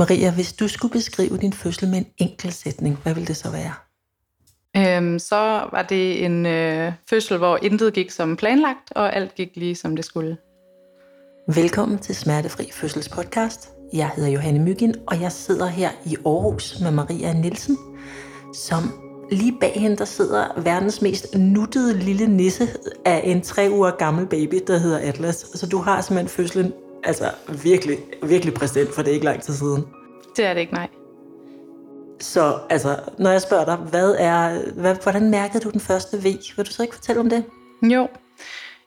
Maria, hvis du skulle beskrive din fødsel med en enkelt sætning, hvad ville det så være? Øhm, så var det en øh, fødsel, hvor intet gik som planlagt, og alt gik lige som det skulle. Velkommen til Smertefri Fødsels podcast. Jeg hedder Johanne Myggen, og jeg sidder her i Aarhus med Maria Nielsen, som lige bag hende, der sidder verdens mest nuttede lille nisse af en tre uger gammel baby, der hedder Atlas. Så du har simpelthen fødslen altså virkelig, virkelig præsent, for det er ikke lang tid siden. Det er det ikke, nej. Så altså, når jeg spørger dig, hvad er, hvad, hvordan mærkede du den første V? Vil du så ikke fortælle om det? Jo,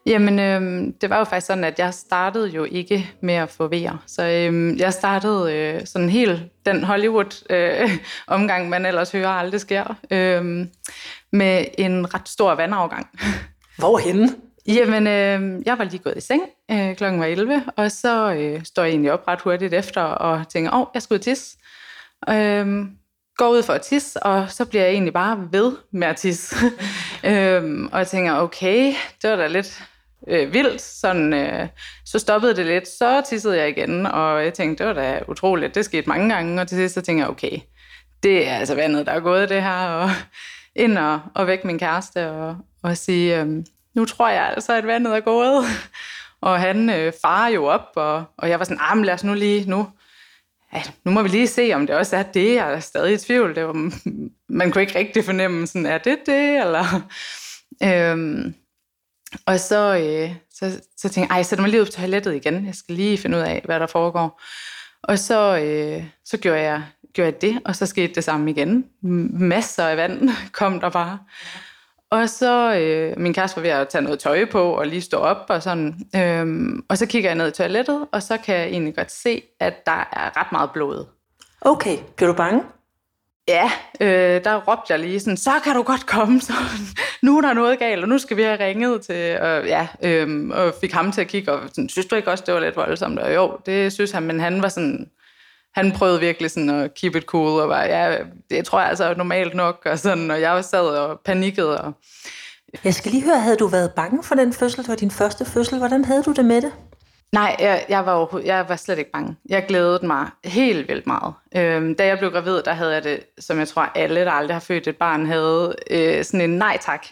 Jamen, øhm, det var jo faktisk sådan, at jeg startede jo ikke med at få V'er. Så øhm, jeg startede øh, sådan helt den Hollywood-omgang, øh, man ellers hører aldrig sker, øh, med en ret stor vandafgang. Hvorhenne? Jamen, øh, jeg var lige gået i seng, øh, klokken var 11, og så øh, står jeg egentlig op ret hurtigt efter og tænker, åh, oh, jeg skal ud tisse. Øh, går ud for at tisse, og så bliver jeg egentlig bare ved med at tisse. øhm, og jeg tænker, okay, det var da lidt øh, vildt. Sådan, øh, så stoppede det lidt, så tissede jeg igen, og jeg tænkte, det var da utroligt. Det skete mange gange, og til sidst så tænker jeg, okay, det er altså vandet, der er gået det her, og ind og, og væk min kæreste, og, og sige, øh, nu tror jeg altså, at vandet er gået. og han øh, farer jo op, og, og jeg var sådan, ah, men lad os nu lige, nu, ja, nu må vi lige se, om det også er det. Jeg er stadig i tvivl. Det var, mm, man kunne ikke rigtig fornemme, sådan, er det det? Eller, øhm, og så, øh, så, så tænkte jeg, ej, sætter mig lige ud på toilettet igen. Jeg skal lige finde ud af, hvad der foregår. Og så, øh, så gjorde, jeg, gjorde jeg det, og så skete det samme igen. Masser af vand kom der bare. Og så, øh, min kæreste var ved at tage noget tøj på og lige stå op og sådan. Øhm, og så kigger jeg ned i toilettet, og så kan jeg egentlig godt se, at der er ret meget blod. Okay, bliver du bange? Ja, øh, der råbte jeg lige sådan, så kan du godt komme, så nu er der noget galt, og nu skal vi have ringet til, og, ja, øh, og fik ham til at kigge, og sådan, synes du ikke også, det var lidt voldsomt? Og jo, det synes han, men han var sådan, han prøvede virkelig sådan at keep it cool, og var, ja, det tror jeg altså er normalt nok, og sådan, og jeg sad og panikkede. Og... Jeg skal lige høre, havde du været bange for den fødsel? Det var din første fødsel. Hvordan havde du det med det? Nej, jeg, jeg, var jeg var slet ikke bange. Jeg glædede mig helt vildt meget. Øhm, da jeg blev gravid, der havde jeg det, som jeg tror alle, der aldrig har født et barn, havde øh, sådan en nej tak.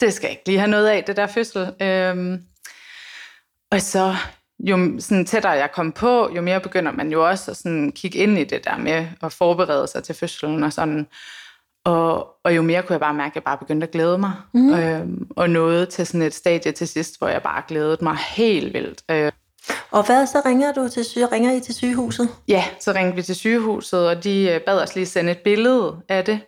Det skal jeg ikke lige have noget af, det der fødsel. Øhm, og så jo sådan tættere jeg kom på, jo mere begynder man jo også at sådan kigge ind i det der med at forberede sig til fødslen og sådan. Og, og jo mere kunne jeg bare mærke, at jeg bare begyndte at glæde mig. Mm. Øhm, og nåede til sådan et stadie til sidst, hvor jeg bare glædede mig helt vildt. Øh. Og hvad så ringer du til syge? Ringer I til sygehuset? Ja, så ringte vi til sygehuset, og de øh, bad os lige sende et billede af det.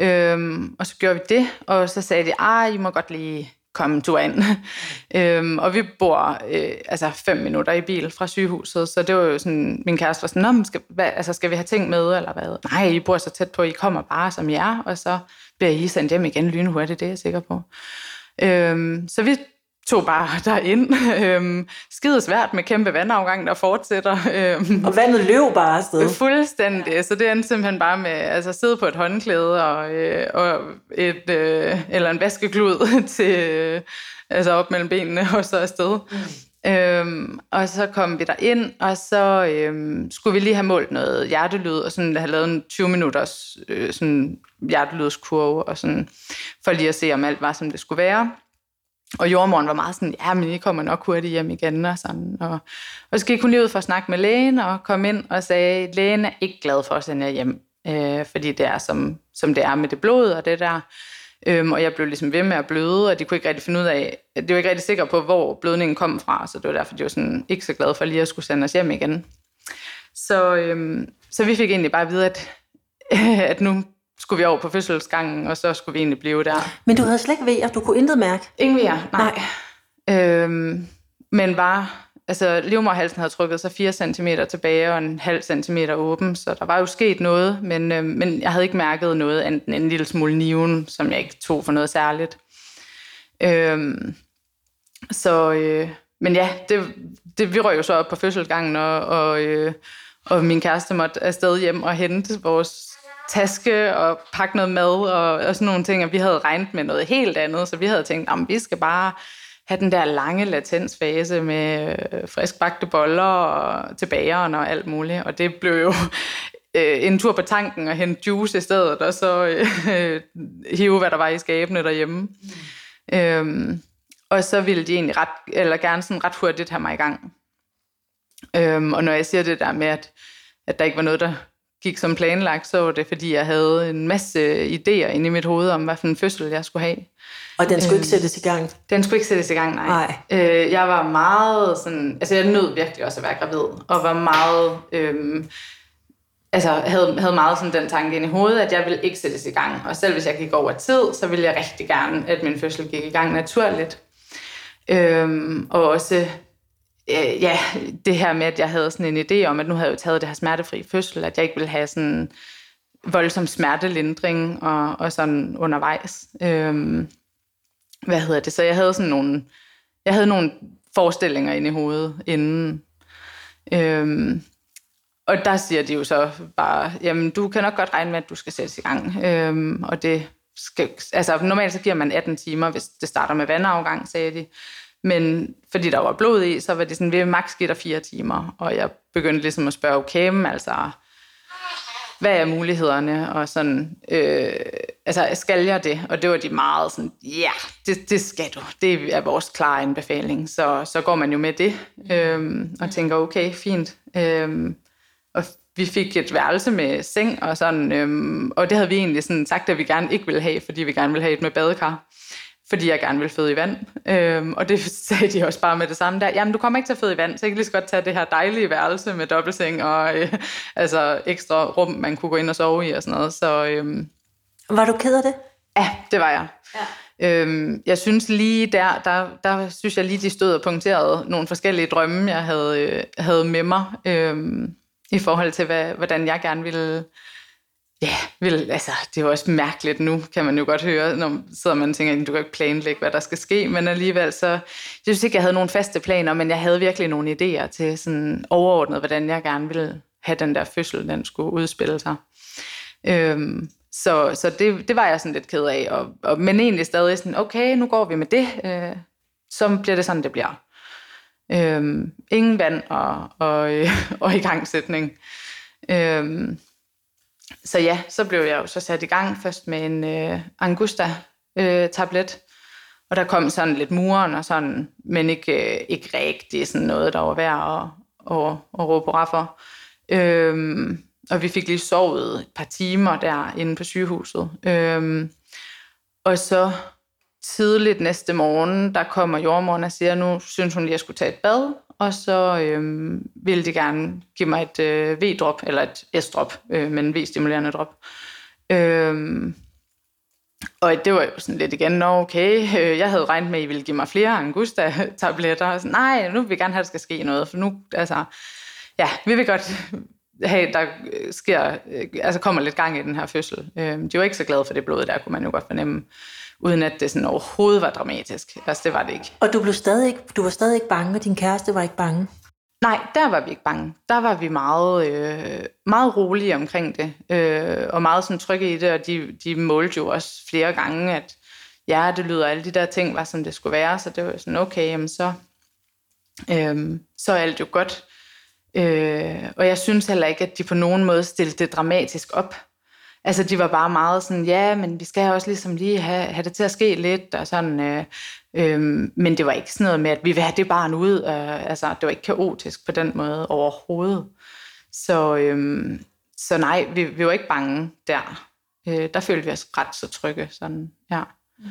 Øhm, og så gjorde vi det, og så sagde de, ah, I må godt lige come to tur øhm, og vi bor øh, altså fem minutter i bil fra sygehuset, så det var jo sådan, min kæreste var sådan, skal, hvad, altså, skal vi have ting med, eller hvad? Nej, I bor så tæt på, I kommer bare som jer, og så bliver I sendt hjem igen lynhurtigt, det er jeg sikker på. Øhm, så vi tog bare derind. Øhm, skide svært med kæmpe vandafgang, der fortsætter. Øhm, og vandet løb bare afsted. Fuldstændig. Ja. Så det endte simpelthen bare med altså, at sidde på et håndklæde og, øh, og et, øh, eller en vaskeklud til, øh, altså op mellem benene og så afsted. Mm. Øhm, og så kom vi der ind, og så øhm, skulle vi lige have målt noget hjertelyd, og sådan have lavet en 20 minutters øh, sådan hjertelydskurve, og sådan, for lige at se, om alt var, som det skulle være. Og jordmoren var meget sådan, ja, men I kommer nok hurtigt hjem igen. Og, sådan. og, og så gik hun lige ud for at snakke med lægen og kom ind og sagde, lægen er ikke glad for at sende jer hjem, øh, fordi det er som, som det er med det blod og det der. Øhm, og jeg blev ligesom ved med at bløde, og de kunne ikke rigtig finde ud af, de var ikke rigtig sikre på, hvor blødningen kom fra, så det var derfor, de var sådan ikke så glade for lige at skulle sende os hjem igen. Så, øhm, så vi fik egentlig bare at vide, at, at nu skulle vi over på fødselsgangen, og så skulle vi egentlig blive der. Men du havde slet ikke vejer, du kunne intet mærke? Ingen vejer, nej. nej. Øhm, men bare, altså livmorhalsen havde trykket sig 4 cm tilbage og en halv centimeter åben, så der var jo sket noget, men, øhm, men jeg havde ikke mærket noget enten en lille smule niven, som jeg ikke tog for noget særligt. Øhm, så, øh, men ja, det, det, vi røg jo så op på fødselsgangen, og, og, øh, og min kæreste måtte afsted hjem og hente vores taske og pakke noget mad og, og sådan nogle ting, og vi havde regnet med noget helt andet, så vi havde tænkt, at vi skal bare have den der lange latensfase med øh, friskbagte boller og tilbageren og alt muligt. Og det blev jo øh, en tur på tanken og hente juice i stedet, og så øh, hive, hvad der var i skabene derhjemme. Mm. Øhm, og så ville de egentlig ret, eller gerne sådan ret hurtigt have mig i gang. Øhm, og når jeg siger det der med, at, at der ikke var noget, der gik som planlagt, så var det, fordi jeg havde en masse idéer inde i mit hoved om, hvad for en fødsel jeg skulle have. Og den skulle øhm, ikke sættes i gang? Den skulle ikke sættes i gang, nej. nej. Øh, jeg var meget sådan, altså jeg nød virkelig også at være gravid, og var meget, øhm, altså havde, havde meget sådan den tanke ind i hovedet, at jeg ville ikke sættes i gang. Og selv hvis jeg gik over tid, så ville jeg rigtig gerne, at min fødsel gik i gang naturligt. Øhm, og også øh, ja, det her med, at jeg havde sådan en idé om, at nu havde jeg jo taget det her smertefri fødsel, at jeg ikke ville have sådan voldsom smertelindring og, og sådan undervejs. Øhm, hvad hedder det? Så jeg havde sådan nogle, jeg havde nogle forestillinger inde i hovedet inden. Øhm, og der siger de jo så bare, jamen du kan nok godt regne med, at du skal sættes i gang. Øhm, og det skal, altså normalt så giver man 18 timer, hvis det starter med vandafgang, sagde de. Men fordi der var blod i, så var det sådan, vi maks give der fire timer. Og jeg begyndte ligesom at spørge, okay, men altså, hvad er mulighederne? Og sådan, øh, altså, skal jeg det? Og det var de meget sådan, ja, yeah, det, det skal du. Det er vores klare anbefaling. Så, så går man jo med det, øh, og tænker, okay, fint. Øh, og vi fik et værelse med seng og sådan, øhm, og det havde vi egentlig sådan sagt, at vi gerne ikke ville have, fordi vi gerne ville have et med badekar fordi jeg gerne vil føde i vand. Øhm, og det sagde de også bare med det samme der. Jamen, du kommer ikke til at føde i vand, så jeg kan lige så godt tage det her dejlige værelse med dobbeltseng og øh, altså ekstra rum, man kunne gå ind og sove i og sådan noget. Så, øhm, var du ked af det? Ja, det var jeg. Ja. Øhm, jeg synes lige der, der, der synes jeg lige, de stod og punkterede nogle forskellige drømme, jeg havde, øh, havde med mig, øhm, i forhold til, hvad, hvordan jeg gerne ville Ja, vel, altså, det er jo også mærkeligt nu, kan man jo godt høre, når sidder man og tænker, du kan ikke planlægge, hvad der skal ske, men alligevel så, jeg synes ikke, jeg havde nogle faste planer, men jeg havde virkelig nogle idéer til sådan overordnet, hvordan jeg gerne ville have den der fødsel, den skulle udspille sig. Øhm, så så det, det var jeg sådan lidt ked af, og, og, men egentlig stadig sådan, okay, nu går vi med det, øh, så bliver det sådan, det bliver. Øhm, ingen vand og, og, øh, og igangsætning. Øhm, så ja, så blev jeg jo så sat i gang først med en øh, Angusta-tablet. Øh, og der kom sådan lidt muren og sådan, men ikke, øh, ikke rigtig sådan noget, der var værd at, at, at råbe for. Øhm, og vi fik lige sovet et par timer der inde på sygehuset. Øhm, og så tidligt næste morgen, der kommer jordmoren og siger, nu synes hun lige, at jeg skulle tage et bad og så øh, ville de gerne give mig et øh, V-drop, eller et S-drop, øh, men V-stimulerende drop. Øh, og det var jo sådan lidt igen, nå okay, øh, jeg havde regnet med, at I ville give mig flere Angusta-tabletter. Så, nej, nu vil vi gerne have, at der skal ske noget, for nu, altså, ja, vi vil godt have, der øh, sker, øh, altså kommer lidt gang i den her fødsel. Øh, de var ikke så glade for det blod der, kunne man jo godt fornemme uden at det sådan overhovedet var dramatisk. Altså, det var det ikke. Og du, blev stadig ikke, du var stadig ikke bange, og din kæreste var ikke bange? Nej, der var vi ikke bange. Der var vi meget, øh, meget rolige omkring det, øh, og meget sådan trygge i det, og de, de målte jo også flere gange, at ja, det lyder, alle de der ting var, som det skulle være, så det var sådan, okay, jamen så, øh, så er alt jo godt. Øh, og jeg synes heller ikke, at de på nogen måde stillede det dramatisk op. Altså, de var bare meget sådan, ja, men vi skal også ligesom lige have, have det til at ske lidt, og sådan, øh, øh, men det var ikke sådan noget med, at vi vil have det barn ud, øh, altså, det var ikke kaotisk på den måde overhovedet. Så, øh, så nej, vi, vi var ikke bange der. Øh, der følte vi os ret så trygge, sådan, ja. Mm.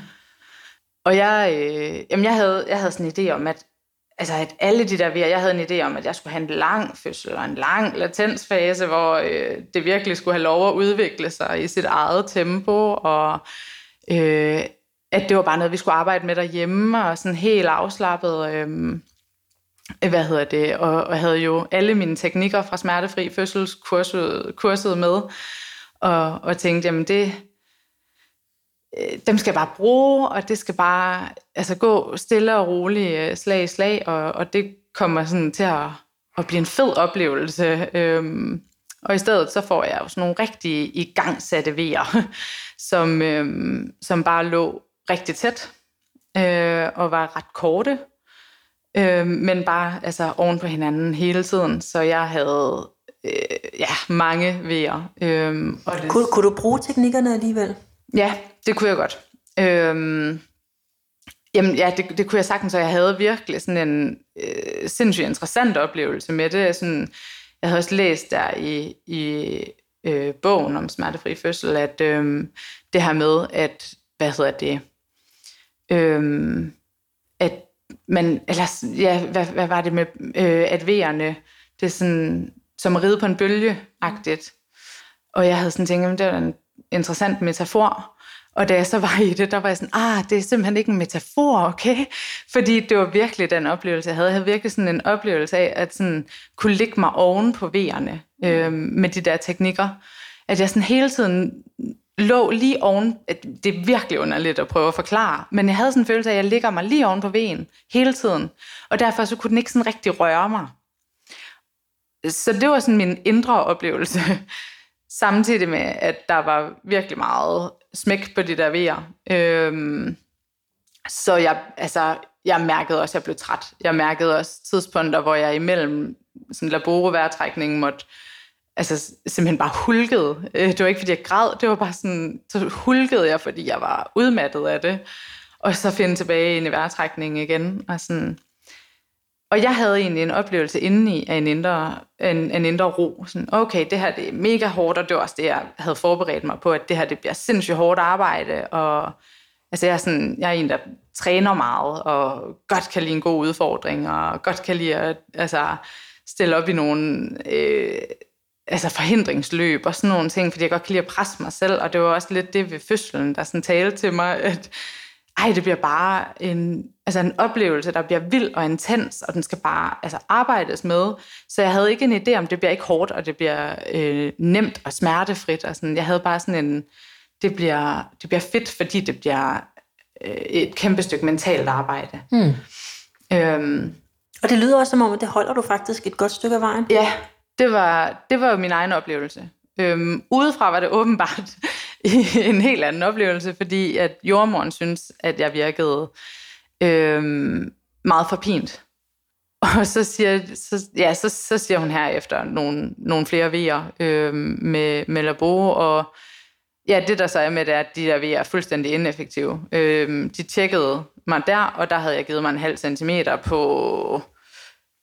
Og jeg, øh, jamen jeg, havde, jeg havde sådan en idé om, at altså at alle de der jeg havde en idé om, at jeg skulle have en lang fødsel og en lang latensfase, hvor øh, det virkelig skulle have lov at udvikle sig i sit eget tempo, og øh, at det var bare noget, vi skulle arbejde med derhjemme, og sådan helt afslappet, øh, hvad hedder det, og, og havde jo alle mine teknikker fra smertefri fødselskurset kurset med, og, og tænkte, jamen det, dem skal jeg bare bruge, og det skal bare altså, gå stille og roligt øh, slag i slag, og, og det kommer sådan til at, at blive en fed oplevelse. Øhm, og i stedet så får jeg jo sådan nogle rigtig igangsatte vejer, som, øhm, som bare lå rigtig tæt øh, og var ret korte, øh, men bare altså, oven på hinanden hele tiden. Så jeg havde øh, ja, mange vejer. Øhm, og det, Kunne, kunne du bruge teknikkerne alligevel? Ja, det kunne jeg godt. Øhm, jamen ja, det, det kunne jeg sagtens, og jeg havde virkelig sådan en øh, sindssygt interessant oplevelse med det. Sådan, jeg havde også læst der i, i øh, bogen om smertefri fødsel, at øh, det her med, at, hvad hedder det, øh, at man, eller ja, hvad, hvad var det med, øh, at V'erne, det er sådan, som at ride på en bølge-agtigt. Og jeg havde sådan tænkt, at det var en interessant metafor. Og da jeg så var i det, der var jeg sådan, ah, det er simpelthen ikke en metafor, okay? Fordi det var virkelig den oplevelse, jeg havde. Jeg havde virkelig sådan en oplevelse af, at sådan kunne ligge mig oven på V'erne øh, med de der teknikker. At jeg sådan hele tiden lå lige oven, det er virkelig underligt at prøve at forklare, men jeg havde sådan en følelse af, at jeg ligger mig lige oven på vejen hele tiden. Og derfor så kunne den ikke sådan rigtig røre mig. Så det var sådan min indre oplevelse. Samtidig med, at der var virkelig meget smæk på de der vejer. Øhm, så jeg, altså, jeg mærkede også, at jeg blev træt. Jeg mærkede også tidspunkter, hvor jeg imellem sådan laboreværtrækningen måtte altså, simpelthen bare hulkede. Øh, det var ikke, fordi jeg græd, det var bare sådan, så hulkede jeg, fordi jeg var udmattet af det. Og så finde tilbage ind i vejrtrækningen igen. Og sådan, og jeg havde egentlig en oplevelse indeni af en indre, en, en indre ro. Sådan, okay, det her det er mega hårdt, og det var også det, jeg havde forberedt mig på, at det her det bliver sindssygt hårdt arbejde. Og, altså, jeg, er sådan, jeg er en, der træner meget, og godt kan lide en god udfordring, og godt kan lide at altså, stille op i nogle øh, altså forhindringsløb og sådan nogle ting, fordi jeg godt kan lide at presse mig selv, og det var også lidt det ved fødslen, der sådan talte til mig, at ej, det bliver bare en, altså en oplevelse, der bliver vild og intens, og den skal bare altså, arbejdes med. Så jeg havde ikke en idé om, det bliver ikke hårdt, og det bliver øh, nemt og smertefrit. Og sådan. Jeg havde bare sådan en, det bliver, det bliver fedt, fordi det bliver øh, et kæmpe stykke mentalt arbejde. Hmm. Øhm, og det lyder også som om, at det holder du faktisk et godt stykke af vejen. Ja, det var, det var jo min egen oplevelse. Øhm, udefra var det åbenbart en helt anden oplevelse, fordi at jordmoren synes, at jeg virkede øh, meget forpint. Og så siger, så, ja, så, så siger hun her efter nogle, nogle flere vejer øh, med, med labo, og ja, det der så er med det, er, at de der vejer er fuldstændig ineffektive. Øh, de tjekkede mig der, og der havde jeg givet mig en halv centimeter på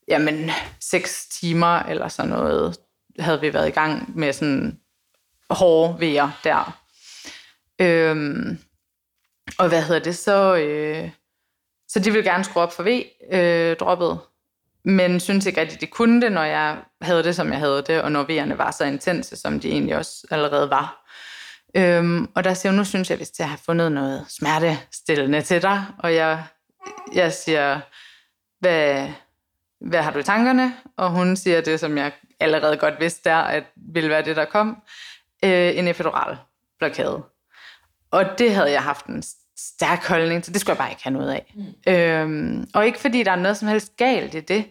jamen, seks timer eller sådan noget, havde vi været i gang med sådan hårde vejer der. Øhm, og hvad hedder det så? Øh, så de ville gerne skrue op for V-droppet, øh, men synes ikke rigtig, de kunne det, når jeg havde det, som jeg havde det, og når V'erne var så intense, som de egentlig også allerede var. Øhm, og der siger hun, nu synes jeg, hvis jeg har fundet noget smertestillende til dig, og jeg, jeg siger, hvad, hvad har du i tankerne? Og hun siger det, som jeg allerede godt vidste der, at ville være det, der kom. Øh, en epidural blokade. Og det havde jeg haft en stærk holdning til. Det skulle jeg bare ikke have noget af. Mm. Øhm, og ikke fordi der er noget som helst galt i det.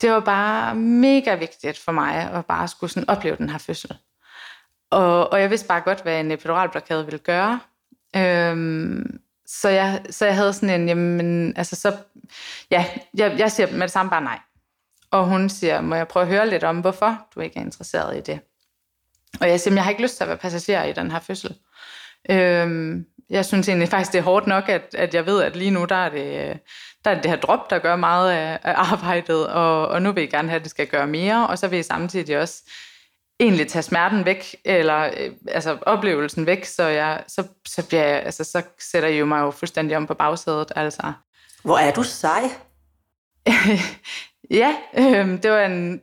Det var bare mega vigtigt for mig at bare skulle sådan opleve den her fødsel. Og, og jeg vidste bare godt, hvad en epiduralblokade ville gøre. Øhm, så, jeg, så jeg havde sådan en, jamen, altså så, ja, jeg, jeg siger med det samme bare nej. Og hun siger, må jeg prøve at høre lidt om, hvorfor du ikke er interesseret i det? Og jeg siger, jeg har ikke lyst til at være passager i den her fødsel. Øhm, jeg synes egentlig faktisk, det er hårdt nok, at, at jeg ved, at lige nu, der er det, der er det her drop, der gør meget af, af arbejdet, og, og nu vil jeg gerne have, at det skal gøre mere, og så vil jeg samtidig også egentlig tage smerten væk, eller øh, altså oplevelsen væk, så, jeg, så, så, bliver jeg, altså, så sætter jeg jo mig jo fuldstændig om på bagsædet. Altså. Hvor er du sej? ja, øh, det var en,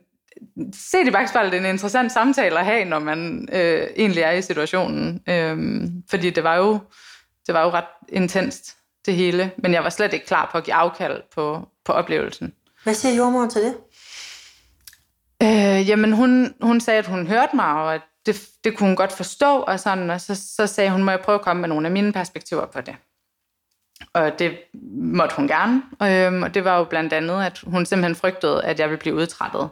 set i bagspejlet en interessant samtale at have, når man øh, egentlig er i situationen. Øh, fordi det var jo det var jo ret intenst, det hele. Men jeg var slet ikke klar på at give afkald på, på oplevelsen. Hvad siger jordmoren til det? Øh, jamen, hun, hun sagde, at hun hørte mig, og at det, det kunne hun godt forstå, og, sådan, og så, så sagde hun, må jeg prøve at komme med nogle af mine perspektiver på det. Og det måtte hun gerne. Øhm, og det var jo blandt andet, at hun simpelthen frygtede, at jeg ville blive udtrættet.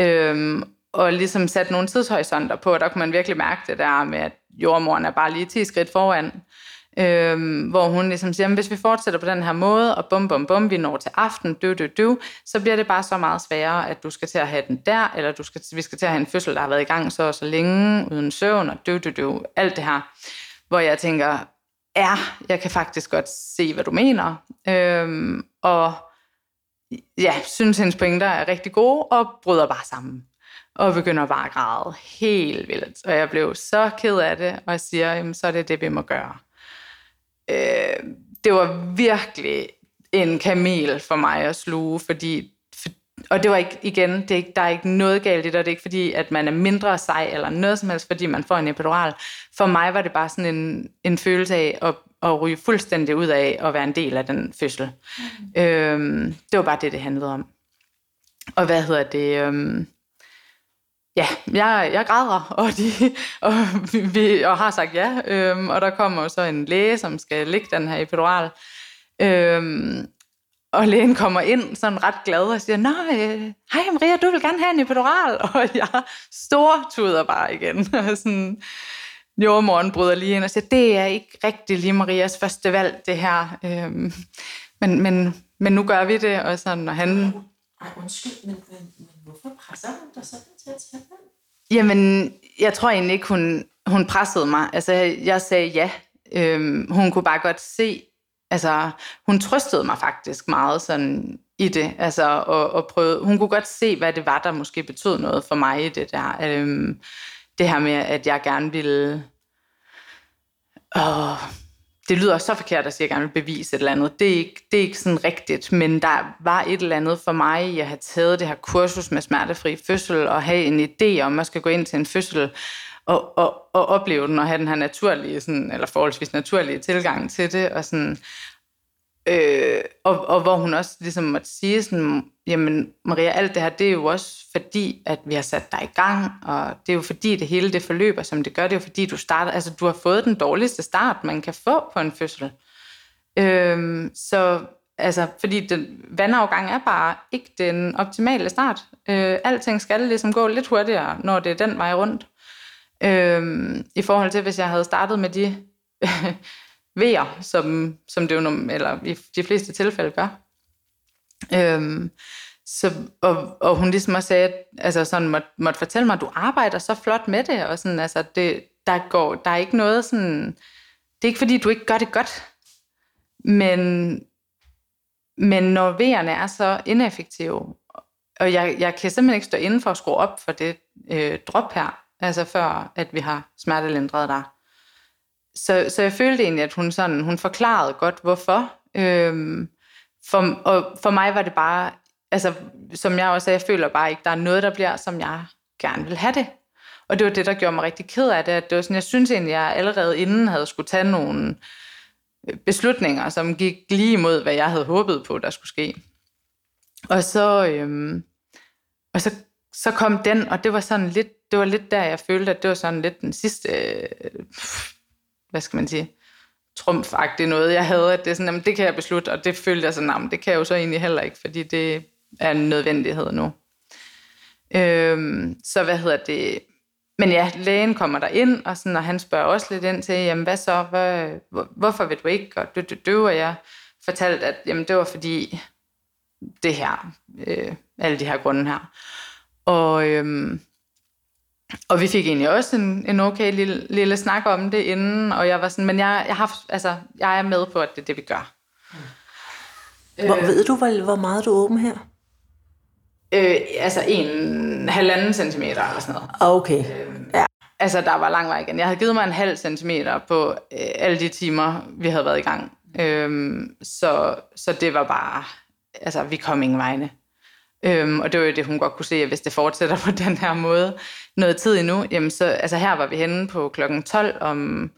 Øhm, og ligesom sat nogle tidshorisonter på, og der kunne man virkelig mærke det der med, at jordmoren er bare lige 10 skridt foran. Øhm, hvor hun ligesom siger, hvis vi fortsætter på den her måde, og bum, bum, bum, vi når til aften, du, du, du, så bliver det bare så meget sværere, at du skal til at have den der, eller du skal, vi skal til at have en fødsel, der har været i gang så og så længe, uden søvn, og du, du, du, alt det her. Hvor jeg tænker, ja, jeg kan faktisk godt se, hvad du mener. Øhm, og ja, synes, hendes pointer er rigtig gode, og bryder bare sammen. Og begynder bare at græde helt vildt. Og jeg blev så ked af det, og siger, jamen, så er det det, vi må gøre. Øh, det var virkelig en kamel for mig at sluge, fordi og det var ikke, igen, det er ikke, der er ikke noget galt i det, og det er ikke fordi, at man er mindre sej eller noget som helst, fordi man får en epidural. For mig var det bare sådan en, en følelse af at, at ryge fuldstændig ud af at være en del af den fødsel. Mm. Øhm, det var bare det, det handlede om. Og hvad hedder det? Øhm, ja, jeg, jeg græder, og, de, og, vi, og har sagt ja. Øhm, og der kommer så en læge, som skal lægge den her epidural. Øhm, og lægen kommer ind sådan ret glad og siger, nej, hej Maria, du vil gerne have en epidural. Og jeg stortuder bare igen. sådan, jordmoren bryder lige ind og siger, det er ikke rigtig lige Marias første valg, det her. Øhm, men, men, men nu gør vi det, og sådan, og han... Ej, undskyld, men, men, men hvorfor presser hun dig sådan til at tage den? Jamen, jeg tror egentlig ikke, hun, hun pressede mig. Altså, jeg sagde ja. Øhm, hun kunne bare godt se, altså, hun trøstede mig faktisk meget sådan i det, altså, og, og prøvede, hun kunne godt se, hvad det var, der måske betød noget for mig i det der. Øhm, det her med, at jeg gerne ville, åh, det lyder så forkert at sige, at jeg gerne vil bevise et eller andet. Det er, ikke, det er ikke sådan rigtigt, men der var et eller andet for mig i at have taget det her kursus med smertefri fødsel, og have en idé om, at man skal gå ind til en fødsel, og, og, og opleve den, og have den her naturlige, sådan, eller forholdsvis naturlige tilgang til det, og sådan, Øh, og, og hvor hun også ligesom måtte sige sådan, jamen Maria, alt det her, det er jo også fordi, at vi har sat dig i gang, og det er jo fordi, det hele det forløber, som det gør. Det er jo fordi, du starter, altså du har fået den dårligste start, man kan få på en fødsel. Øh, så altså, fordi den vandafgang er bare ikke den optimale start. Øh, alting skal ligesom gå lidt hurtigere, når det er den vej rundt. Øh, I forhold til, hvis jeg havde startet med de vejer, som, som det jo eller i de fleste tilfælde gør. Øhm, så, og, og hun ligesom også sagde, at, altså sådan måtte, måtte fortælle mig, at du arbejder så flot med det, og sådan, altså det, der, går, der er ikke noget sådan, det er ikke fordi, du ikke gør det godt, men, men når vejerne er så ineffektive, og jeg, jeg kan simpelthen ikke stå inden for at skrue op for det øh, drop her, altså før at vi har smertelindret der, så, så jeg følte egentlig, at hun, sådan, hun forklarede godt, hvorfor. Øhm, for, og for mig var det bare, altså, som jeg også sagde, jeg føler bare ikke, der er noget, der bliver, som jeg gerne vil have det. Og det var det, der gjorde mig rigtig ked af det. At det var sådan, jeg synes egentlig, at jeg allerede inden havde skulle tage nogle øh, beslutninger, som gik lige imod, hvad jeg havde håbet på, der skulle ske. Og så, øhm, og så, så kom den, og det var sådan lidt, det var lidt der, jeg følte, at det var sådan lidt den sidste øh, hvad skal man sige, trumfagtigt noget, jeg havde, at det er sådan, jamen, det kan jeg beslutte, og det følte jeg sådan, jamen, det kan jeg jo så egentlig heller ikke, fordi det er en nødvendighed nu. Øhm, så hvad hedder det, men ja, lægen kommer der ind, og, sådan, og han spørger også lidt ind til, jamen hvad så, hvad, hvor, hvorfor vil du ikke, og du, du, du, og jeg? Fortalte, at jamen, det var fordi det her, øh, alle de her grunde her. Og, øhm, og vi fik egentlig også en, en okay lille, lille snak om det inden, og jeg var sådan, men jeg, jeg, har, altså, jeg er med på, at det er det, vi gør. Hvor, øh, ved du, hvor, hvor meget du er åben her? Øh, altså en halvanden centimeter eller sådan noget. Okay, øh, ja. Altså, der var lang vej igen. Jeg havde givet mig en halv centimeter på øh, alle de timer, vi havde været i gang. Øh, så, så det var bare, altså, vi kom ingen vegne. Øhm, og det var jo det, hun godt kunne se, at hvis det fortsætter på den her måde noget tid endnu, jamen så, altså her var vi henne på klokken 12 om,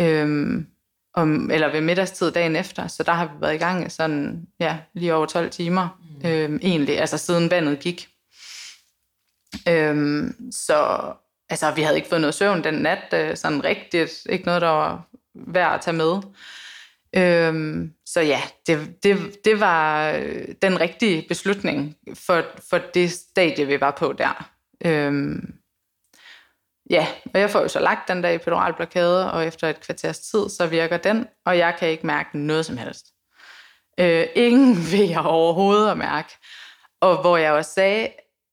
øhm, om, eller ved middagstid dagen efter, så der har vi været i gang sådan, ja, lige over 12 timer, mm. øhm, egentlig, altså siden vandet gik. Øhm, så altså, vi havde ikke fået noget søvn den nat, øh, sådan rigtigt, ikke noget, der var værd at tage med. Øhm, så ja, det, det, det var øh, den rigtige beslutning for, for det stadie, vi var på der. Øhm, ja, og jeg får jo så lagt den der epiduralblokade, og efter et kvarters tid, så virker den, og jeg kan ikke mærke noget som helst. Øh, ingen vil jeg overhovedet at mærke. Og hvor jeg også sagde,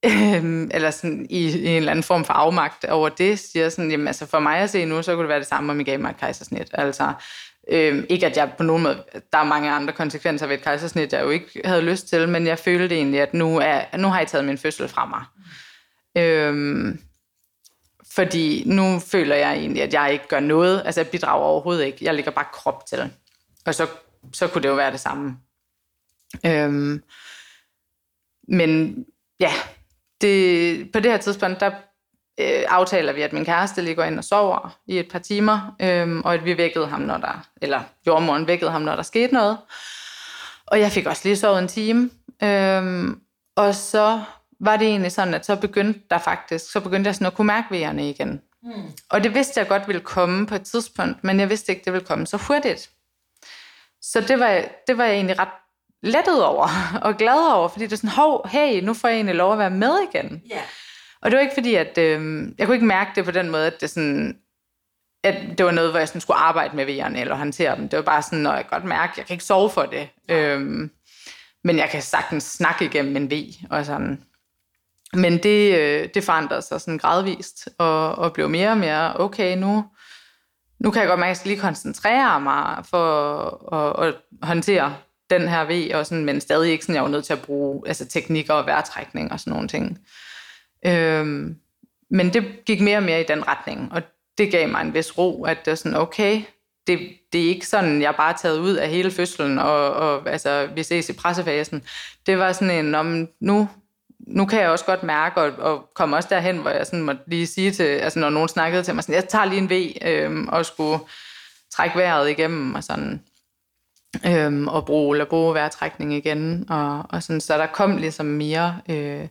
øh, eller sådan i, i en eller anden form for afmagt over det, siger sådan, jamen altså for mig at se nu, så kunne det være det samme, om I gav mig et kejsersnit. Altså, øh, ikke at jeg på nogen måde, der er mange andre konsekvenser ved et kejsersnit, jeg jo ikke havde lyst til, men jeg følte egentlig, at nu, er, nu har jeg taget min fødsel fra mig. Mm. Øh, fordi nu føler jeg egentlig, at jeg ikke gør noget. Altså, jeg bidrager overhovedet ikke. Jeg ligger bare krop til. Og så, så kunne det jo være det samme. Øhm, men ja, det, på det her tidspunkt, der øh, aftaler vi, at min kæreste lige går ind og sover i et par timer, øhm, og at vi vækkede ham, når der, eller jordmoren vækkede ham, når der skete noget. Og jeg fik også lige sovet en time. Øhm, og så var det egentlig sådan, at så begyndte der faktisk, så begyndte jeg sådan at kunne mærke vejerne igen. Mm. Og det vidste jeg godt ville komme på et tidspunkt, men jeg vidste ikke, det ville komme så hurtigt. Så det var, det var jeg egentlig ret lettet over og glad over, fordi det er sådan, hov, hey, nu får jeg egentlig lov at være med igen. Yeah. Og det var ikke fordi, at øh, jeg kunne ikke mærke det på den måde, at det sådan, at det var noget, hvor jeg sådan skulle arbejde med vejerne eller håndtere dem. Det var bare sådan, når jeg godt mærke, jeg kan ikke sove for det. Øhm, men jeg kan sagtens snakke igennem en V og sådan. Men det, øh, det forandrede sig sådan gradvist, og, og blev mere og mere, okay, nu, nu kan jeg godt mærke, at jeg skal lige koncentrere mig for at, at håndtere den her V, og sådan, men stadig ikke sådan, jeg var nødt til at bruge altså, teknikker og vejrtrækning og sådan nogle ting. Øhm, men det gik mere og mere i den retning, og det gav mig en vis ro, at det er sådan, okay, det, det er ikke sådan, jeg bare er taget ud af hele fødslen, og, og altså, vi ses i pressefasen. Det var sådan en, om nu nu kan jeg også godt mærke, og, og komme også derhen, hvor jeg sådan måtte lige sige til, altså når nogen snakkede til mig, sådan, jeg tager lige en V, øhm, og skulle trække vejret igennem, og sådan, øhm, og bruge, eller bruge vejrtrækning igen, og, og sådan, så der kom ligesom mere, øh,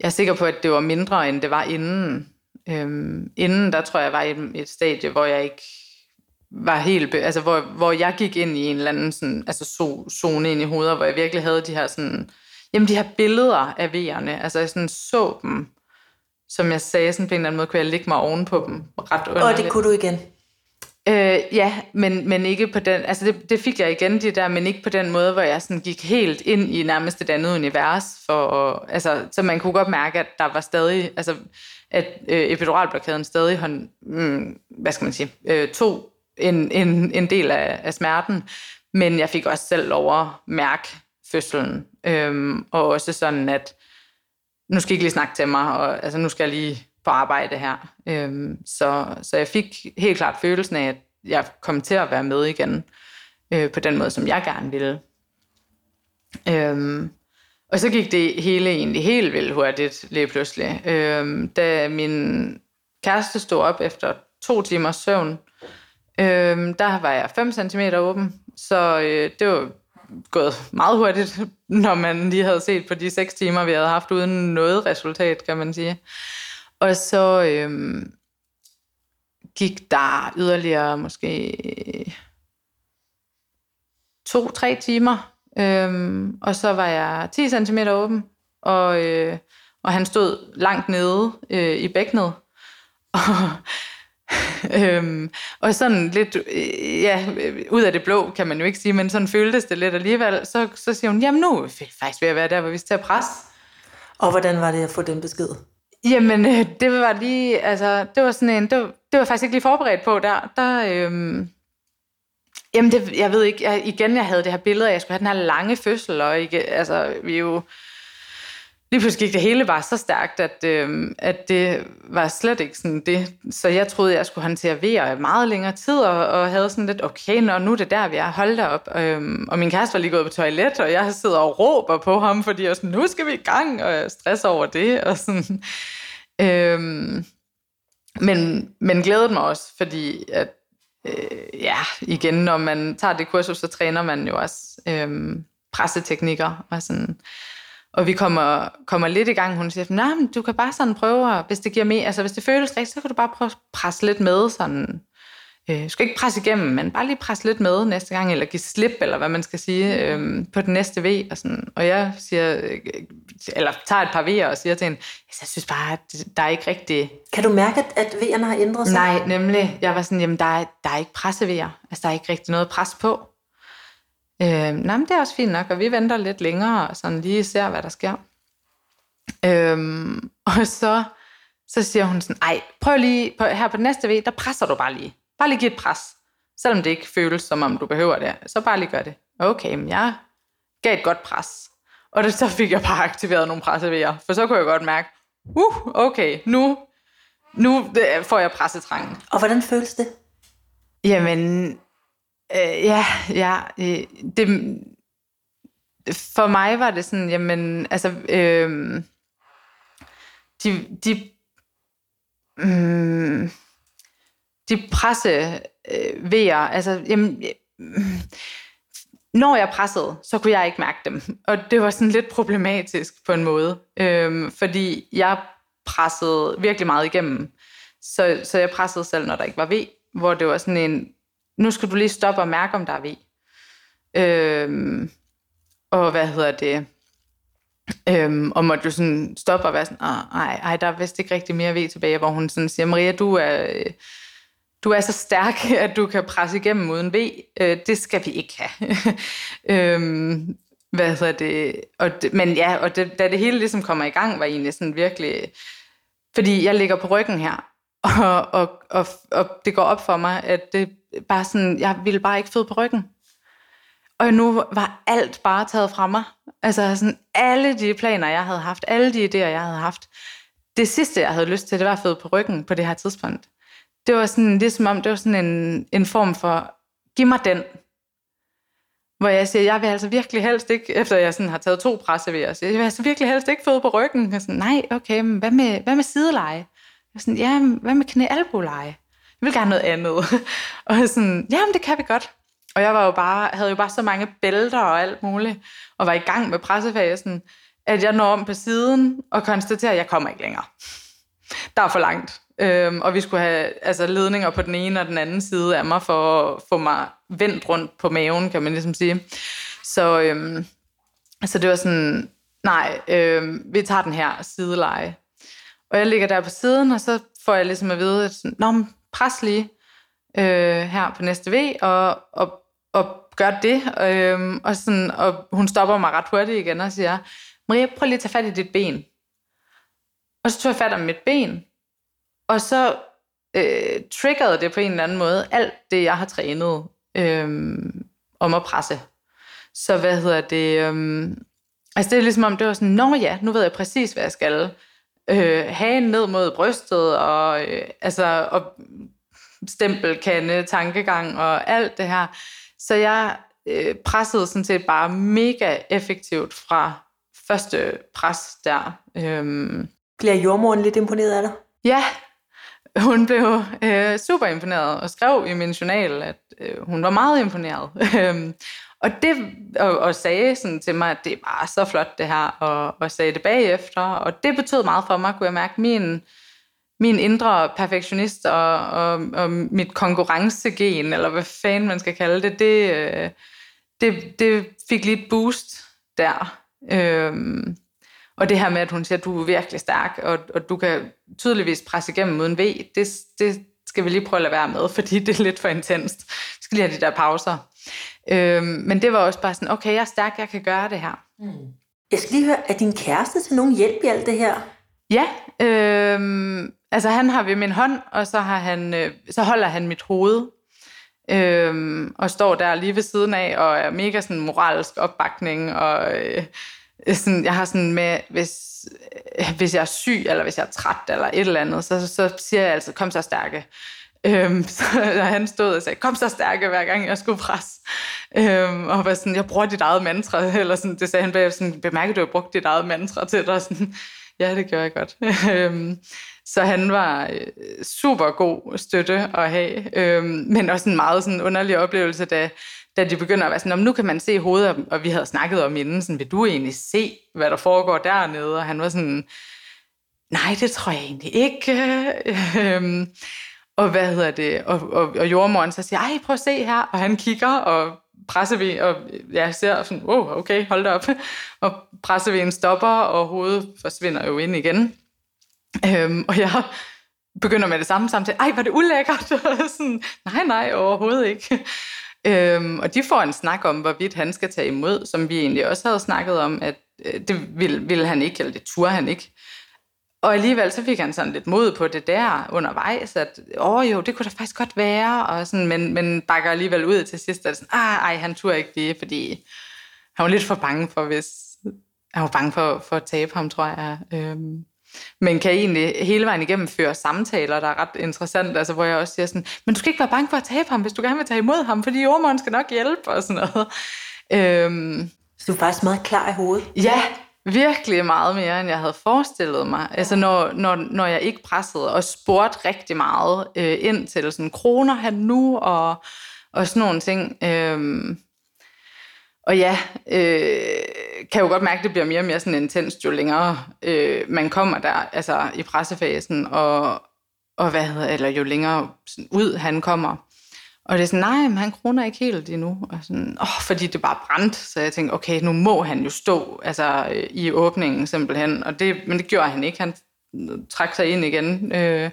jeg er sikker på, at det var mindre, end det var inden. Øhm, inden, der tror jeg, var i et stadie, hvor jeg ikke var helt, altså hvor, hvor jeg gik ind i en eller anden sådan, altså zone ind i hovedet, hvor jeg virkelig havde de her sådan, Jamen de her billeder af vejerne, altså jeg sådan så dem, som jeg sagde, sådan på en eller anden måde, kunne jeg ligge mig ovenpå dem ret underligt. Og det kunne du igen? Øh, ja, men, men ikke på den, altså det, det fik jeg igen, det der, men ikke på den måde, hvor jeg sådan gik helt ind i nærmest et andet univers, for, altså, så man kunne godt mærke, at der var stadig, altså, at øh, epiduralblokaden stadig, hånd, mm, hvad skal man sige, øh, tog en, en, en del af, af smerten, men jeg fik også selv lov at mærke fødslen. Øhm, og også sådan, at nu skal I ikke lige snakke til mig, og altså, nu skal jeg lige på arbejde her. Øhm, så, så jeg fik helt klart følelsen af, at jeg kom til at være med igen, øh, på den måde, som jeg gerne ville. Øhm, og så gik det hele egentlig helt vildt hurtigt lige pludselig. Øhm, da min kæreste stod op efter to timers søvn, øhm, der var jeg 5 cm åben, så øh, det var gået meget hurtigt, når man lige havde set på de seks timer, vi havde haft uden noget resultat, kan man sige. Og så øhm, gik der yderligere måske to-tre timer, øhm, og så var jeg 10 cm åben, og, øh, og han stod langt nede øh, i bækkenet. Og øhm, og sådan lidt, øh, ja, ud af det blå, kan man jo ikke sige, men sådan føltes det lidt alligevel. Så, så siger hun, jamen nu er vi faktisk ved at være der, hvor vi skal til at presse. Og hvordan var det at få den besked? Jamen, øh, det var lige, altså, det var sådan en, det var, det var faktisk ikke lige forberedt på der. Der, øhm, jamen, det, jeg ved ikke, jeg, igen, jeg havde det her billede, at jeg skulle have den her lange fødsel, og ikke, altså, vi jo, lige pludselig gik det hele bare så stærkt, at, øh, at det var slet ikke sådan det. Så jeg troede, jeg skulle håndtere VR meget længere tid, og, og havde sådan lidt, okay, når nu er det der, vi er, hold da op. Øh, og min kæreste var lige gået på toilet, og jeg sidder og råber på ham, fordi jeg sådan, nu skal vi i gang, og jeg stresser over det. Og sådan. Øh, men, men glædede mig også, fordi at, øh, ja, igen, når man tager det kursus, så træner man jo også øh, presseteknikker og sådan og vi kommer, kommer lidt i gang. Hun siger, nej, men du kan bare sådan prøve, hvis det giver mere, altså hvis det føles rigtigt, så kan du bare prøve at presse lidt med sådan, øh, skal ikke presse igennem, men bare lige presse lidt med næste gang, eller give slip, eller hvad man skal sige, øh, på den næste V. Og, sådan. og jeg siger, øh, eller tager et par V'er og siger til hende, jeg synes bare, at der er ikke rigtig... Kan du mærke, at V'erne har ændret sig? Nej, nemlig. Jeg var sådan, jamen der er, der er ikke presse V'er. Altså der er ikke rigtig noget pres på. Øh, nej, men det er også fint nok, og vi venter lidt længere, og sådan lige ser, hvad der sker. Øhm, og så, så siger hun sådan, ej, prøv lige, på, her på den næste V, der presser du bare lige. Bare lige give et pres. Selvom det ikke føles, som om du behøver det, så bare lige gør det. Okay, men jeg gav et godt pres. Og det, så fik jeg bare aktiveret nogle pressevejer, for så kunne jeg godt mærke, uh, okay, nu, nu får jeg pressetrangen. Og hvordan føles det? Jamen, øh, ja, ja, øh, det, for mig var det sådan, jamen, altså, øh, de, de, øh, de presse øh, vejer, altså, jamen, øh, når jeg pressede, så kunne jeg ikke mærke dem. Og det var sådan lidt problematisk på en måde, øh, fordi jeg pressede virkelig meget igennem. Så, så jeg pressede selv, når der ikke var V, hvor det var sådan en, nu skal du lige stoppe og mærke, om der er V. Øhm, og hvad hedder det, øhm, og måtte jo sådan stoppe og være sådan, nej, ej, der er vist ikke rigtig mere ved tilbage, hvor hun sådan siger, Maria, du er, du er så stærk, at du kan presse igennem uden V. Øh, det skal vi ikke have. øhm, hvad hedder det? Og det men ja, og det, da det hele ligesom kommer i gang, var egentlig sådan virkelig, fordi jeg ligger på ryggen her, og, og, og, og det går op for mig, at det bare sådan, jeg ville bare ikke føde på ryggen. Og nu var alt bare taget fra mig. Altså sådan alle de planer, jeg havde haft, alle de idéer, jeg havde haft. Det sidste, jeg havde lyst til, det var at føde på ryggen på det her tidspunkt. Det var sådan, det som om, det var sådan en, en form for, giv mig den. Hvor jeg siger, jeg vil altså virkelig helst ikke, efter jeg sådan har taget to presse ved jeg vil altså virkelig helst ikke føde på ryggen. Jeg sådan, nej, okay, men hvad med, hvad med sideleje? Jeg sådan, ja, hvad med knæ vi vil gerne noget andet. og sådan, jamen det kan vi godt. Og jeg var jo bare, havde jo bare så mange bælter og alt muligt, og var i gang med pressefasen, at jeg når om på siden og konstaterer, at jeg kommer ikke længere. Der er for langt. Øhm, og vi skulle have altså, ledninger på den ene og den anden side af mig, for at få mig vendt rundt på maven, kan man ligesom sige. Så, øhm, så det var sådan, nej, øhm, vi tager den her sideleje. Og jeg ligger der på siden, og så får jeg ligesom at vide, at sådan, Nå, pres lige øh, her på næste V, og, og og gør det. Øh, og, sådan, og hun stopper mig ret hurtigt igen og siger, Maria, prøv lige at tage fat i dit ben. Og så tog jeg fat om mit ben, og så øh, triggerede det på en eller anden måde alt det, jeg har trænet øh, om at presse. Så hvad hedder det? Øh, altså det er ligesom om, det var sådan, nå ja, nu ved jeg præcis, hvad jeg skal. Øh, have ned mod brystet, og, øh, altså, og stempelkande, tankegang og alt det her. Så jeg øh, pressede sådan set bare mega effektivt fra første pres der. Øhm. Bliver jordmoren lidt imponeret af dig? Ja, hun blev øh, super imponeret og skrev i min journal, at øh, hun var meget imponeret. Og det og, og sagde sådan til mig, at det var så flot det her, og, og sagde det bagefter. Og det betød meget for mig, kunne jeg mærke. Min min indre perfektionist og, og, og mit konkurrencegen, eller hvad fanden man skal kalde det, det, øh, det, det fik lige et boost der. Øhm, og det her med, at hun siger, at du er virkelig stærk, og, og du kan tydeligvis presse igennem uden V, det, det skal vi lige prøve at lade være med, fordi det er lidt for intenst. Vi skal lige have de der pauser. Øhm, men det var også bare sådan, okay, jeg er stærk, jeg kan gøre det her. Mm. Jeg skal lige høre, er din kæreste til nogen hjælp i alt det her? Ja, øh, altså han har ved min hånd, og så, har han, øh, så holder han mit hoved, øh, og står der lige ved siden af, og er mega sådan moralsk opbakning, og øh, sådan, jeg har sådan med, hvis, øh, hvis jeg er syg, eller hvis jeg er træt, eller et eller andet, så, så siger jeg altså, kom så stærke. Øhm, så han stod og sagde, kom så stærke, hver gang jeg skulle presse. Øhm, og var sådan, jeg bruger dit eget mantra, eller sådan, det sagde han bagefter, sådan, bemærker du, at jeg brugte dit eget mantra til dig, sådan, Ja, det gør jeg godt. Øhm, så han var øh, super god støtte at have, øhm, men også en meget sådan underlig oplevelse, da, da de begynder at være sådan, nu kan man se hovedet, og vi havde snakket om inden, sådan, vil du egentlig se, hvad der foregår dernede? Og han var sådan, nej, det tror jeg egentlig ikke. Øhm, og hvad hedder det, og, og, og jordmoren så siger, ej, prøv at se her, og han kigger, og presseven, og jeg ser sådan, wow, okay, hold da op, og en stopper, og hovedet forsvinder jo ind igen. Øhm, og jeg begynder med det samme samtidig, ej, var det ulækkert? sådan, nej, nej, overhovedet ikke. Øhm, og de får en snak om, hvorvidt han skal tage imod, som vi egentlig også havde snakket om, at øh, det ville, ville han ikke, eller det turde han ikke. Og alligevel så fik han sådan lidt mod på det der undervejs, at åh jo, det kunne da faktisk godt være, og sådan, men, men bakker alligevel ud til sidst, at sådan, ah, ej, han turde ikke det, fordi han var lidt for bange for, hvis han var bange for, for at tabe ham, tror jeg. Øhm, men kan egentlig hele vejen igennem føre samtaler, der er ret interessant, altså hvor jeg også siger sådan, men du skal ikke være bange for at tabe ham, hvis du gerne vil tage imod ham, fordi jordmoren skal nok hjælpe og sådan noget. Øhm, så du er faktisk meget klar i hovedet? Ja, virkelig meget mere, end jeg havde forestillet mig. Altså når, når, når jeg ikke pressede og spurgte rigtig meget øh, ind til sådan, kroner han nu og, og sådan nogle ting. Øhm, og ja, øh, kan jo godt mærke, at det bliver mere og mere sådan intenst, jo længere øh, man kommer der, altså i pressefasen, og, og hvad hedder, eller jo længere ud han kommer. Og det er sådan, nej, men han kroner ikke helt endnu. Og sådan, åh, fordi det bare brændt. Så jeg tænkte, okay, nu må han jo stå altså, øh, i åbningen simpelthen. Og det, men det gjorde han ikke. Han øh, trak sig ind igen. Øh,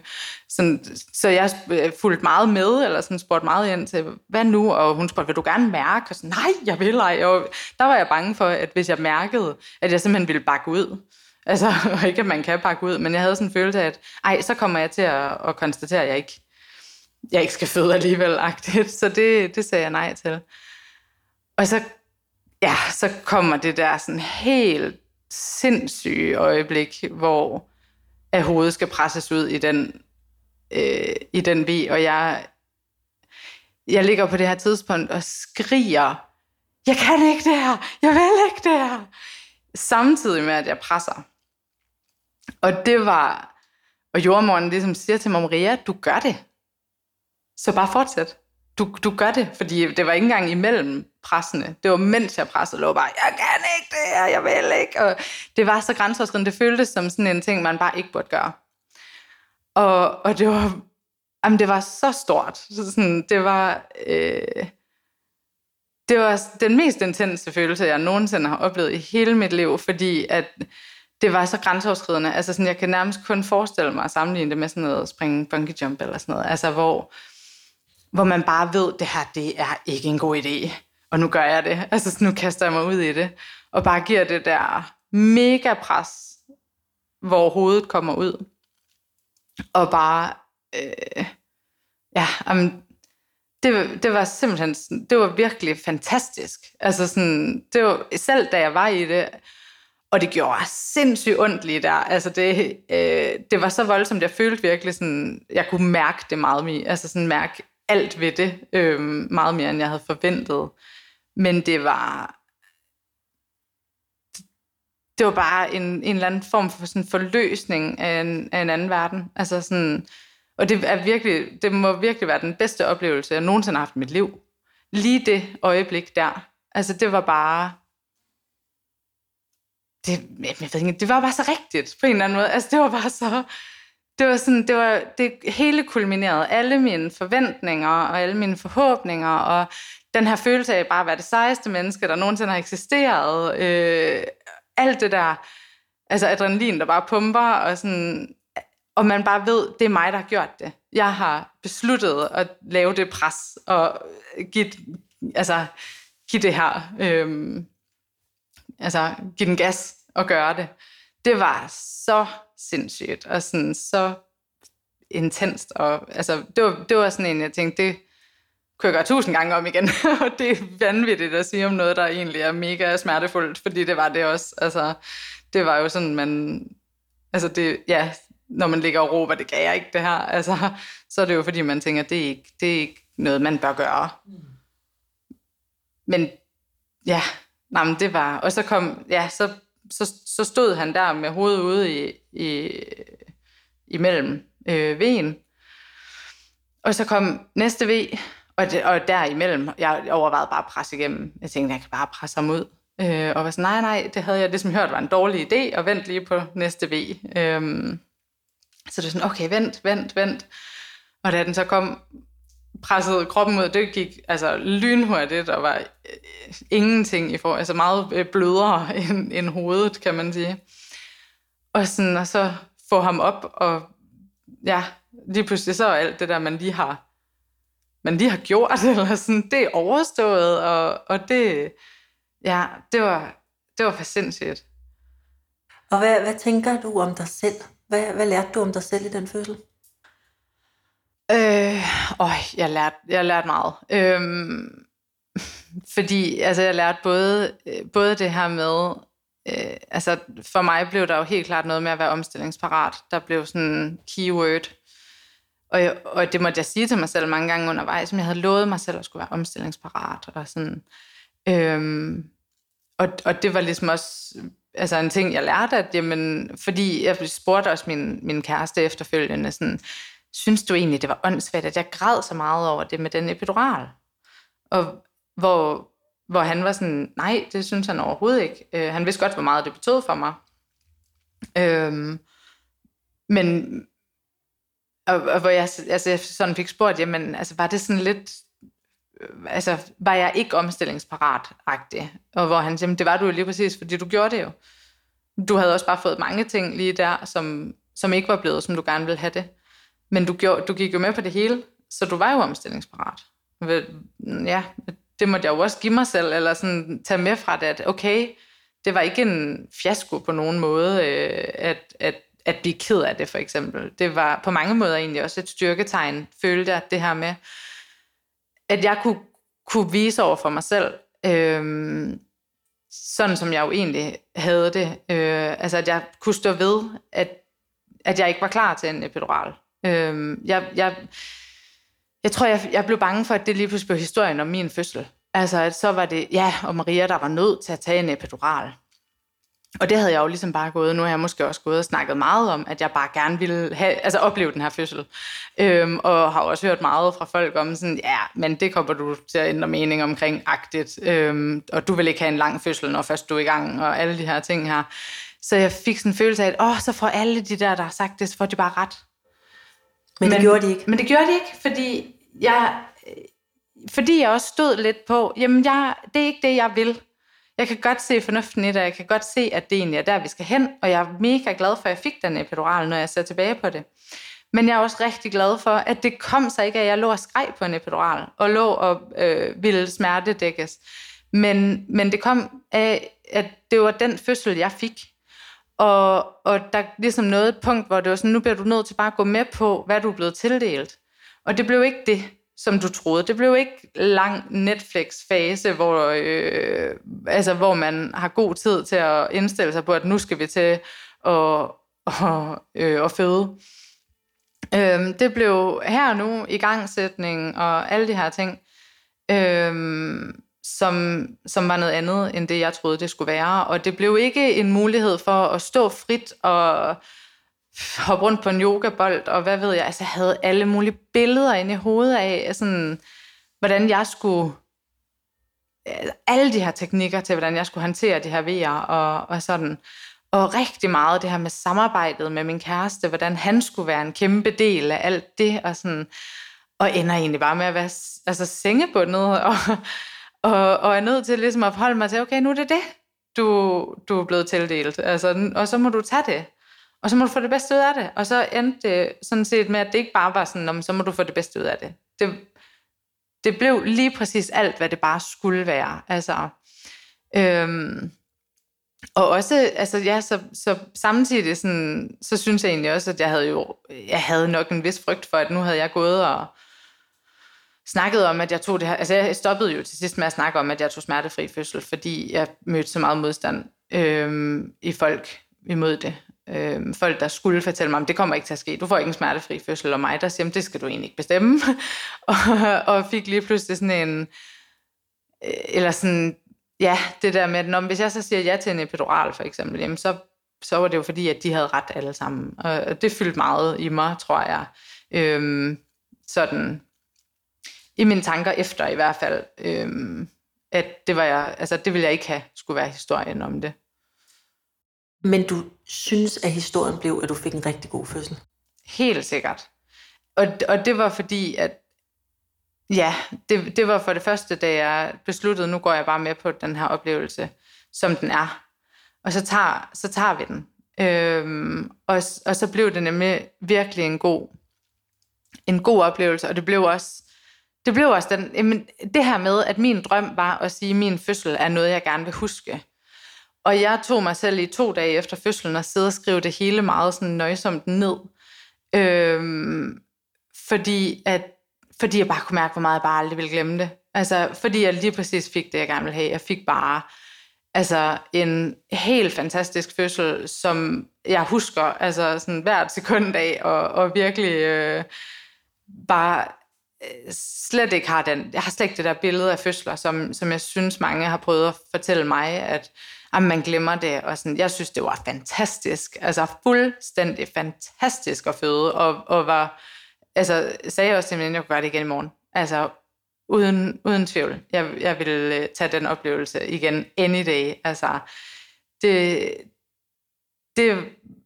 sådan, så jeg øh, fulgte meget med, eller sådan spurgte meget ind til, hvad nu? Og hun spurgte, vil du gerne mærke? Og sådan, nej, jeg vil ej. Og der var jeg bange for, at hvis jeg mærkede, at jeg simpelthen ville bakke ud. Altså, og ikke at man kan bakke ud, men jeg havde sådan en følelse af, at ej, så kommer jeg til at, at konstatere, at jeg ikke, jeg ikke skal føde alligevel, agtigt. Så det, det sagde jeg nej til. Og så, ja, så kommer det der sådan helt sindssyge øjeblik, hvor at hovedet skal presses ud i den, øh, i den vi, og jeg, jeg ligger på det her tidspunkt og skriger, jeg kan ikke det her, jeg vil ikke det her, samtidig med, at jeg presser. Og det var, og jordmoren ligesom siger til mig, Maria, du gør det. Så bare fortsæt. Du, du gør det, fordi det var ikke engang imellem pressene. Det var mens jeg pressede, lå bare, jeg kan ikke det her, jeg vil ikke. Og det var så grænseoverskridende. Det føltes som sådan en ting, man bare ikke burde gøre. Og, og det var, jamen det var så stort. Så sådan, det var, øh, det var den mest intense følelse, jeg nogensinde har oplevet i hele mit liv, fordi at det var så grænseoverskridende. Altså sådan, jeg kan nærmest kun forestille mig at sammenligne det med sådan noget springe bungee jump eller sådan noget. Altså hvor, hvor man bare ved, det her, det er ikke en god idé. Og nu gør jeg det. Altså nu kaster jeg mig ud i det. Og bare giver det der mega pres, hvor hovedet kommer ud. Og bare, øh, ja, amen, det, det var simpelthen, det var virkelig fantastisk. Altså sådan, det var, selv da jeg var i det, og det gjorde sindssygt ondt lige der. Altså det, øh, det var så voldsomt, jeg følte virkelig sådan, jeg kunne mærke det meget mere. Altså sådan mærke alt ved det, øh, meget mere end jeg havde forventet. Men det var, det var bare en, en eller anden form for sådan forløsning af en, af en anden verden. Altså sådan, og det, er virkelig, det må virkelig være den bedste oplevelse, jeg nogensinde har haft i mit liv. Lige det øjeblik der. Altså det var bare... Det, jeg ved ikke, det var bare så rigtigt på en eller anden måde. Altså det var bare så... Det var sådan, det var det hele kulminerede. Alle mine forventninger og alle mine forhåbninger og den her følelse af bare at være det sejeste menneske, der nogensinde har eksisteret. Øh, alt det der, altså adrenalin, der bare pumper, og sådan, og man bare ved, det er mig, der har gjort det. Jeg har besluttet at lave det pres, og give, altså, give det her, øh, altså give den gas og gøre det. Det var så sindssygt, og sådan så intenst, og altså, det var, det var sådan en, jeg tænkte, det, kunne jeg gøre tusind gange om igen. og det er vanvittigt at sige om noget, der egentlig er mega smertefuldt, fordi det var det også. Altså, det var jo sådan, man... Altså, det, ja, når man ligger og råber, det kan jeg ikke det her, altså, så er det jo fordi, man tænker, det er ikke, det er ikke noget, man bør gøre. Mm. Men ja, nej, men det var... Og så kom... Ja, så, så, så stod han der med hovedet ude i, i, imellem øh, ven. Og så kom næste V, og, det, og derimellem, jeg overvejede bare at presse igennem. Jeg tænkte, jeg kan bare presse ham ud. Øh, og var sådan, nej, nej, det havde jeg ligesom hørt var en dårlig idé, og vent lige på næste V. Øh, så det var sådan, okay, vent, vent, vent. Og da den så kom, pressede kroppen ud, det gik altså lynhurtigt, og var øh, ingenting i forhold, altså meget øh, blødere end, end hovedet, kan man sige. Og, sådan, og så få ham op, og ja, lige pludselig så er alt det der, man lige har, man lige har gjort, eller sådan, det er overstået, og, og det, ja, det var, det var for sindssygt. Og hvad, hvad tænker du om dig selv? Hvad, hvad lærte du om dig selv i den fødsel? Øh, åh, jeg lærte, jeg lærte meget. Øhm, fordi altså, jeg lærte både, øh, både det her med, øh, altså for mig blev der jo helt klart noget med at være omstillingsparat. Der blev sådan en keyword. Og, og det måtte jeg sige til mig selv mange gange undervejs, som jeg havde lovet mig selv at skulle være omstillingsparat. Og sådan, øhm, og, og det var ligesom også altså en ting, jeg lærte, at jamen, fordi jeg spurgte også min, min kæreste efterfølgende, sådan, synes du egentlig, det var åndssvagt, at jeg græd så meget over det med den epidural? Og hvor, hvor han var sådan, nej, det synes han overhovedet ikke. Øh, han vidste godt, hvor meget det betød for mig. Øhm, men, og, og hvor jeg, altså, jeg sådan fik spurgt, jamen, altså, var det sådan lidt, øh, altså, var jeg ikke omstillingsparat-agtig? Og hvor han sagde, det var du jo lige præcis, fordi du gjorde det jo. Du havde også bare fået mange ting lige der, som, som ikke var blevet, som du gerne ville have det. Men du, gjorde, du gik jo med på det hele, så du var jo omstillingsparat. Ja, det måtte jeg jo også give mig selv, eller sådan tage med fra det, at okay, det var ikke en fiasko på nogen måde, øh, at, at, at blive ked af det, for eksempel. Det var på mange måder egentlig også et styrketegn, følte jeg, det her med, at jeg kunne, kunne vise over for mig selv, øh, sådan som jeg jo egentlig havde det. Øh, altså, at jeg kunne stå ved, at, at jeg ikke var klar til en epidural. Øhm, jeg, jeg, jeg tror, jeg, jeg blev bange for, at det lige pludselig blev historien om min fødsel. Altså, at så var det, ja, og Maria, der var nødt til at tage en epidural. Og det havde jeg jo ligesom bare gået. Nu har jeg måske også gået og snakket meget om, at jeg bare gerne ville have, altså opleve den her fødsel. Øhm, og har også hørt meget fra folk om sådan, ja, men det kommer du til at ændre mening omkring agtigt. Øhm, og du vil ikke have en lang fødsel, når først du er i gang, og alle de her ting her. Så jeg fik sådan en følelse af, at åh, så får alle de der, der har sagt det, så får de bare ret. Men, men det gjorde de ikke? Men det gjorde de ikke, fordi jeg, fordi jeg også stod lidt på, jamen jeg, det er ikke det, jeg vil. Jeg kan godt se fornuften i det, jeg kan godt se, at det egentlig er der, vi skal hen, og jeg er mega glad for, at jeg fik den epidural, når jeg ser tilbage på det. Men jeg er også rigtig glad for, at det kom sig ikke, at jeg lå og skreg på en epidural, og lå og øh, ville smertedækkes. Men, men det kom af, at det var den fødsel, jeg fik. Og, og der er ligesom noget et punkt, hvor det var sådan, nu bliver du nødt til bare at gå med på, hvad du er blevet tildelt. Og det blev ikke det, som du troede. Det blev ikke lang Netflix-fase, hvor, øh, altså, hvor man har god tid til at indstille sig på, at nu skal vi til at, at, øh, at føde. Øhm, det blev her nu i gangsætning og alle de her ting, Øhm, som, som var noget andet end det, jeg troede, det skulle være. Og det blev ikke en mulighed for at stå frit og hoppe rundt på en yogabold, og hvad ved jeg, altså jeg havde alle mulige billeder inde i hovedet af, sådan, hvordan jeg skulle, øh, alle de her teknikker til, hvordan jeg skulle håndtere de her VR og, og sådan, og rigtig meget det her med samarbejdet med min kæreste, hvordan han skulle være en kæmpe del af alt det, og sådan, og ender egentlig bare med at være altså, sengebundet, og, og, og er nødt til ligesom at forholde mig til, okay, nu er det det, du, du er blevet tildelt, altså, og så må du tage det. Og så må du få det bedste ud af det. Og så endte det sådan set med, at det ikke bare var sådan, så må du få det bedste ud af det. Det, det blev lige præcis alt, hvad det bare skulle være. Altså, øhm, og også, altså ja, så, så samtidig sådan, så synes jeg egentlig også, at jeg havde jo, jeg havde nok en vis frygt for, at nu havde jeg gået og snakket om, at jeg tog det her, altså jeg stoppede jo til sidst med at snakke om, at jeg tog smertefri fødsel, fordi jeg mødte så meget modstand øhm, i folk imod det øh, folk, der skulle fortælle mig, at det kommer ikke til at ske, du får ikke en smertefri fødsel, og mig, der siger, det skal du egentlig ikke bestemme. og, og fik lige pludselig sådan en, øh, eller sådan, ja, det der med, at når, hvis jeg så siger ja til en epidural for eksempel, jamen så, så var det jo fordi, at de havde ret alle sammen. Og det fyldte meget i mig, tror jeg. Øhm, sådan, i mine tanker efter i hvert fald, øhm, at det var jeg, altså det ville jeg ikke have, skulle være historien om det. Men du synes, at historien blev, at du fik en rigtig god fødsel? Helt sikkert. og, og det var fordi, at ja, det, det var for det første, da jeg besluttede, nu går jeg bare med på den her oplevelse, som den er. Og så tager, så tager vi den. Øhm, og, og så blev det nemlig virkelig en god, en god oplevelse, og det blev også, det blev også den, jamen, det her med, at min drøm var at sige, at min fødsel er noget, jeg gerne vil huske. Og jeg tog mig selv i to dage efter fødslen og sidde og skrive det hele meget sådan nøjsomt ned. Øhm, fordi, at, fordi jeg bare kunne mærke, hvor meget jeg bare aldrig ville glemme det. Altså, fordi jeg lige præcis fik det, jeg gerne ville have. Jeg fik bare altså, en helt fantastisk fødsel, som jeg husker altså, sådan hvert sekund af, og, og virkelig øh, bare Øh, slet ikke har den, jeg har slet ikke det der billede af fødsler, som, som jeg synes mange har prøvet at fortælle mig, at jamen, man glemmer det, og sådan, jeg synes, det var fantastisk, altså fuldstændig fantastisk at føde, og, og var, altså sagde jeg også til min at jeg kunne gøre det igen i morgen, altså uden, uden tvivl, jeg, jeg ville øh, tage den oplevelse igen any day, altså det, det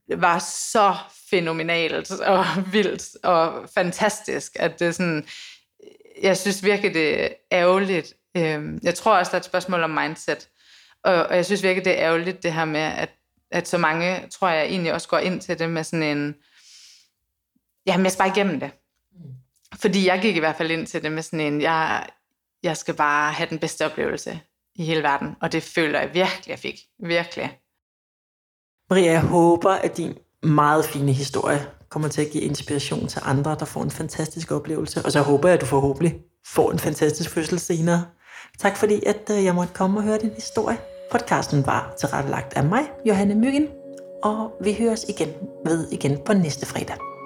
var så fænomenalt og vildt og fantastisk, at det sådan, jeg synes virkelig, det er ærgerligt. Øhm, jeg tror også, der er et spørgsmål om mindset. Og, og jeg synes virkelig, det er ærgerligt det her med, at, at så mange, tror jeg egentlig også går ind til det med sådan en, jamen jeg skal bare igennem det. Fordi jeg gik i hvert fald ind til det med sådan en, jeg, jeg skal bare have den bedste oplevelse i hele verden. Og det føler jeg virkelig, jeg fik. Virkelig. Maria, jeg håber, at din meget fine historie kommer til at give inspiration til andre, der får en fantastisk oplevelse. Og så håber jeg, at du forhåbentlig får en fantastisk fødsel senere. Tak fordi, at øh, jeg måtte komme og høre din historie. Podcasten var tilrettelagt af mig, Johanne Myggen, og vi høres igen ved igen på næste fredag.